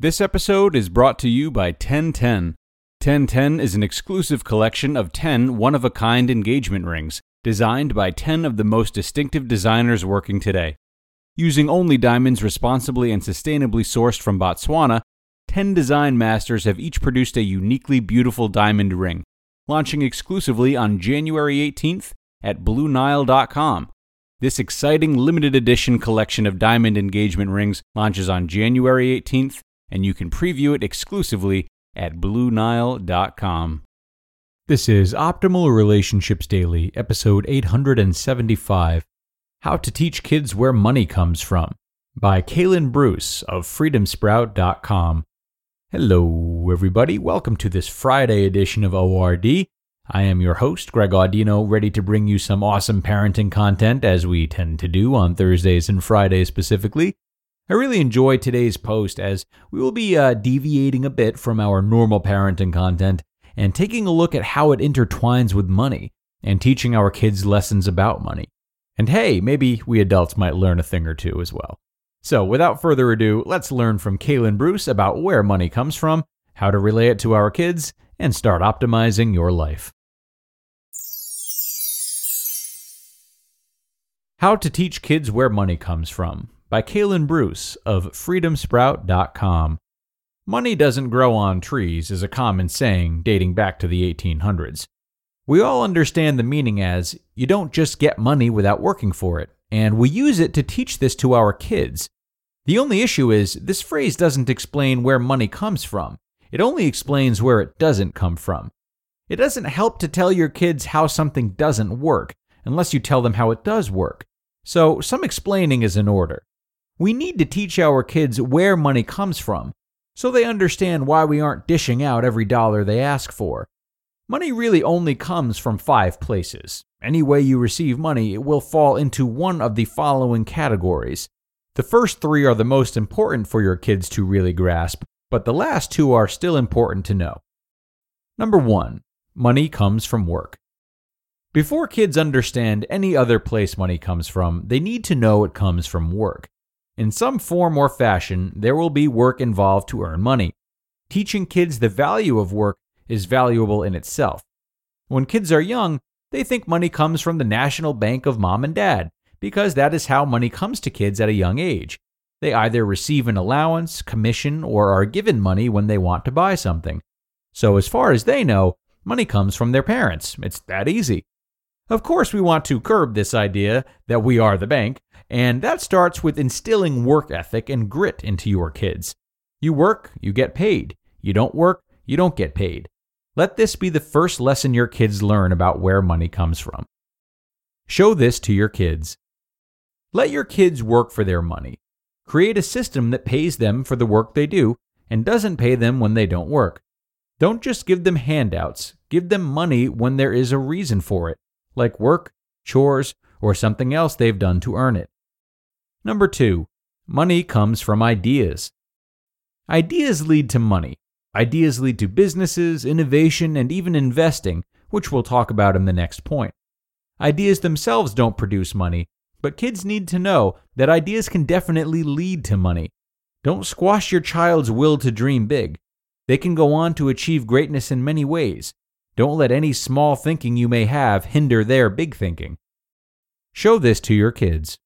This episode is brought to you by 1010. 1010 is an exclusive collection of 10 one of a kind engagement rings designed by 10 of the most distinctive designers working today. Using only diamonds responsibly and sustainably sourced from Botswana, 10 design masters have each produced a uniquely beautiful diamond ring, launching exclusively on January 18th at BlueNile.com. This exciting limited edition collection of diamond engagement rings launches on January 18th, and you can preview it exclusively at BlueNile.com. This is Optimal Relationships Daily, episode 875 How to Teach Kids Where Money Comes From by Kalen Bruce of FreedomSprout.com. Hello, everybody. Welcome to this Friday edition of ORD. I am your host, Greg Audino, ready to bring you some awesome parenting content as we tend to do on Thursdays and Fridays specifically. I really enjoyed today's post as we will be uh, deviating a bit from our normal parenting content and taking a look at how it intertwines with money and teaching our kids lessons about money. And hey, maybe we adults might learn a thing or two as well. So, without further ado, let's learn from Kalen Bruce about where money comes from, how to relay it to our kids, and start optimizing your life. How to Teach Kids Where Money Comes From by Kalen Bruce of freedomsprout.com. Money doesn't grow on trees is a common saying dating back to the 1800s. We all understand the meaning as you don't just get money without working for it, and we use it to teach this to our kids. The only issue is this phrase doesn't explain where money comes from. It only explains where it doesn't come from. It doesn't help to tell your kids how something doesn't work unless you tell them how it does work. So, some explaining is in order. We need to teach our kids where money comes from so they understand why we aren't dishing out every dollar they ask for. Money really only comes from five places. Any way you receive money, it will fall into one of the following categories. The first three are the most important for your kids to really grasp, but the last two are still important to know. Number one, money comes from work. Before kids understand any other place money comes from, they need to know it comes from work. In some form or fashion, there will be work involved to earn money. Teaching kids the value of work is valuable in itself. When kids are young, they think money comes from the national bank of mom and dad, because that is how money comes to kids at a young age. They either receive an allowance, commission, or are given money when they want to buy something. So, as far as they know, money comes from their parents. It's that easy. Of course, we want to curb this idea that we are the bank, and that starts with instilling work ethic and grit into your kids. You work, you get paid. You don't work, you don't get paid. Let this be the first lesson your kids learn about where money comes from. Show this to your kids. Let your kids work for their money. Create a system that pays them for the work they do and doesn't pay them when they don't work. Don't just give them handouts, give them money when there is a reason for it, like work, chores, or something else they've done to earn it. Number two, money comes from ideas. Ideas lead to money. Ideas lead to businesses, innovation, and even investing, which we'll talk about in the next point. Ideas themselves don't produce money, but kids need to know that ideas can definitely lead to money. Don't squash your child's will to dream big. They can go on to achieve greatness in many ways. Don't let any small thinking you may have hinder their big thinking. Show this to your kids.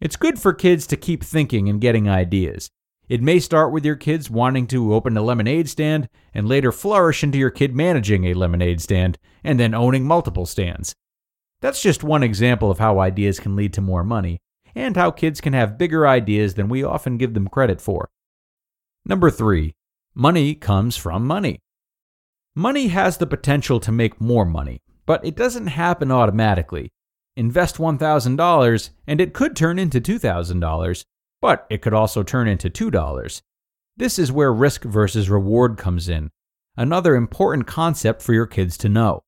It's good for kids to keep thinking and getting ideas. It may start with your kids wanting to open a lemonade stand and later flourish into your kid managing a lemonade stand and then owning multiple stands. That's just one example of how ideas can lead to more money and how kids can have bigger ideas than we often give them credit for. Number three, money comes from money. Money has the potential to make more money, but it doesn't happen automatically. Invest $1,000 and it could turn into $2,000, but it could also turn into $2. This is where risk versus reward comes in, another important concept for your kids to know.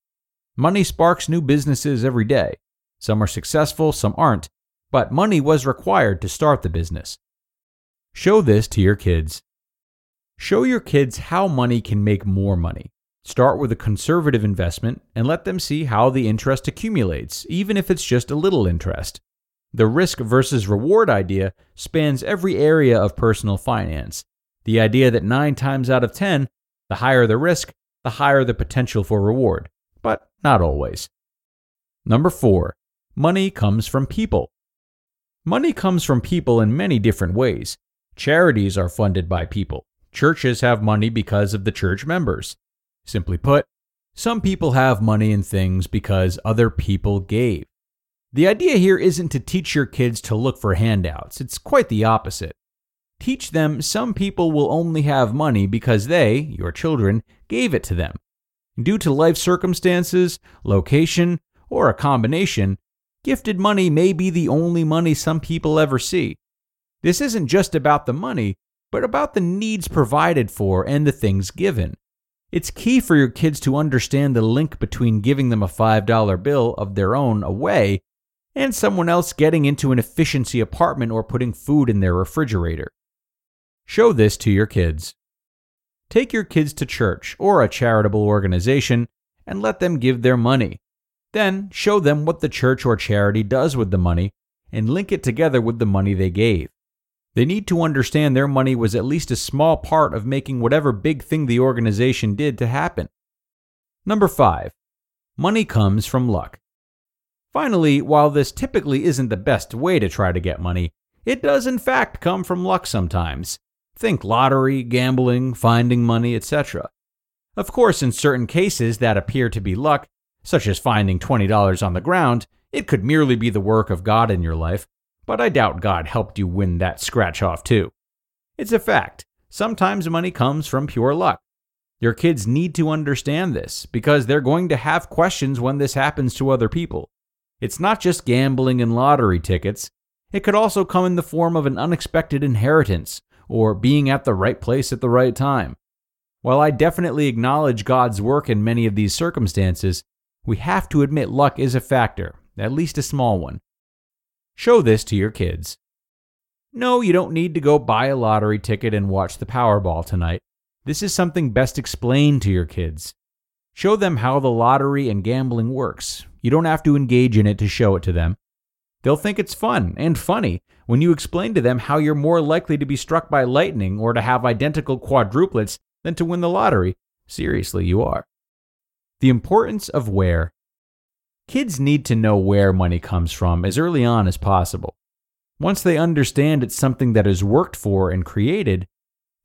Money sparks new businesses every day. Some are successful, some aren't, but money was required to start the business. Show this to your kids. Show your kids how money can make more money. Start with a conservative investment and let them see how the interest accumulates, even if it's just a little interest. The risk versus reward idea spans every area of personal finance. The idea that 9 times out of 10, the higher the risk, the higher the potential for reward, but not always. Number 4. Money comes from people. Money comes from people in many different ways. Charities are funded by people. Churches have money because of the church members. Simply put, some people have money and things because other people gave. The idea here isn't to teach your kids to look for handouts, it's quite the opposite. Teach them some people will only have money because they, your children, gave it to them. Due to life circumstances, location, or a combination, gifted money may be the only money some people ever see. This isn't just about the money, but about the needs provided for and the things given. It's key for your kids to understand the link between giving them a $5 bill of their own away and someone else getting into an efficiency apartment or putting food in their refrigerator. Show this to your kids. Take your kids to church or a charitable organization and let them give their money. Then show them what the church or charity does with the money and link it together with the money they gave. They need to understand their money was at least a small part of making whatever big thing the organization did to happen. Number 5. Money comes from luck. Finally, while this typically isn't the best way to try to get money, it does in fact come from luck sometimes. Think lottery, gambling, finding money, etc. Of course, in certain cases that appear to be luck, such as finding $20 on the ground, it could merely be the work of God in your life, but I doubt God helped you win that scratch off too. It's a fact. Sometimes money comes from pure luck. Your kids need to understand this because they're going to have questions when this happens to other people. It's not just gambling and lottery tickets, it could also come in the form of an unexpected inheritance or being at the right place at the right time. While I definitely acknowledge God's work in many of these circumstances, we have to admit luck is a factor, at least a small one. Show this to your kids. No, you don't need to go buy a lottery ticket and watch the Powerball tonight. This is something best explained to your kids. Show them how the lottery and gambling works. You don't have to engage in it to show it to them. They'll think it's fun and funny when you explain to them how you're more likely to be struck by lightning or to have identical quadruplets than to win the lottery. Seriously, you are. The importance of where Kids need to know where money comes from as early on as possible. Once they understand it's something that is worked for and created,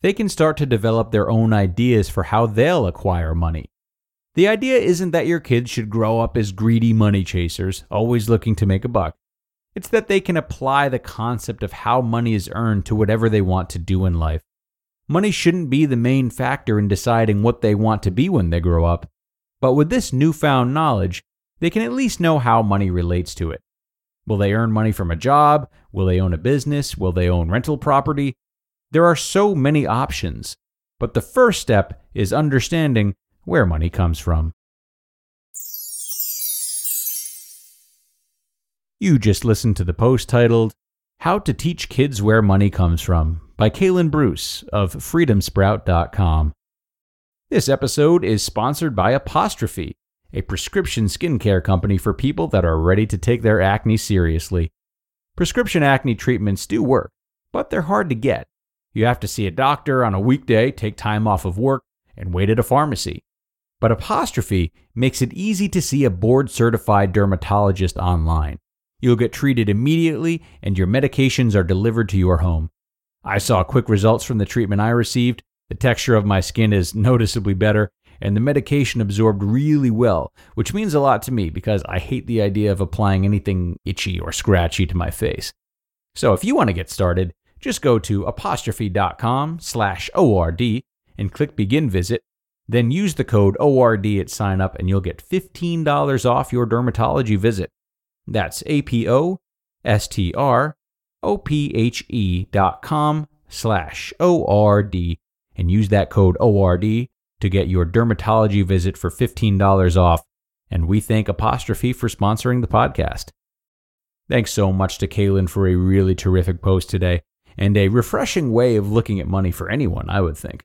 they can start to develop their own ideas for how they'll acquire money. The idea isn't that your kids should grow up as greedy money chasers, always looking to make a buck. It's that they can apply the concept of how money is earned to whatever they want to do in life. Money shouldn't be the main factor in deciding what they want to be when they grow up. But with this newfound knowledge, they can at least know how money relates to it. Will they earn money from a job? Will they own a business? Will they own rental property? There are so many options, but the first step is understanding where money comes from. You just listened to the post titled, How to Teach Kids Where Money Comes From by Kalen Bruce of freedomsprout.com. This episode is sponsored by Apostrophe a prescription skincare company for people that are ready to take their acne seriously. Prescription acne treatments do work, but they're hard to get. You have to see a doctor on a weekday, take time off of work, and wait at a pharmacy. But Apostrophe makes it easy to see a board certified dermatologist online. You'll get treated immediately, and your medications are delivered to your home. I saw quick results from the treatment I received. The texture of my skin is noticeably better, and the medication absorbed really well, which means a lot to me because I hate the idea of applying anything itchy or scratchy to my face. So if you want to get started, just go to apostrophe.com slash ORD and click begin visit. Then use the code ORD at sign up and you'll get $15 off your dermatology visit. That's A-P-O-S-T-R-O-P-H-E dot com slash O-R-D and use that code ORD to get your dermatology visit for $15 off, and we thank Apostrophe for sponsoring the podcast. Thanks so much to Kalen for a really terrific post today, and a refreshing way of looking at money for anyone, I would think.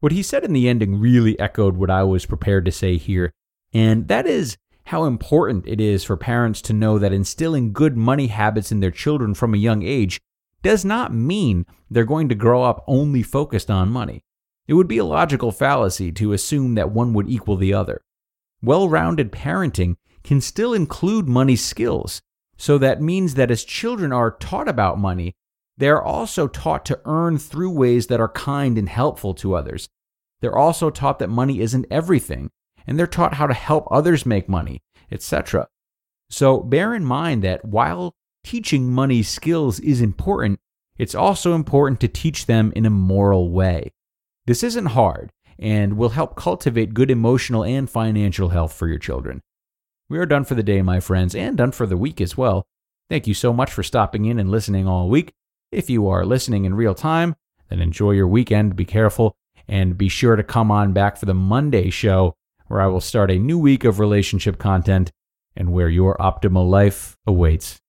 What he said in the ending really echoed what I was prepared to say here, and that is how important it is for parents to know that instilling good money habits in their children from a young age does not mean they're going to grow up only focused on money. It would be a logical fallacy to assume that one would equal the other. Well rounded parenting can still include money skills, so that means that as children are taught about money, they are also taught to earn through ways that are kind and helpful to others. They're also taught that money isn't everything, and they're taught how to help others make money, etc. So bear in mind that while teaching money skills is important, it's also important to teach them in a moral way. This isn't hard and will help cultivate good emotional and financial health for your children. We are done for the day, my friends, and done for the week as well. Thank you so much for stopping in and listening all week. If you are listening in real time, then enjoy your weekend, be careful, and be sure to come on back for the Monday show where I will start a new week of relationship content and where your optimal life awaits.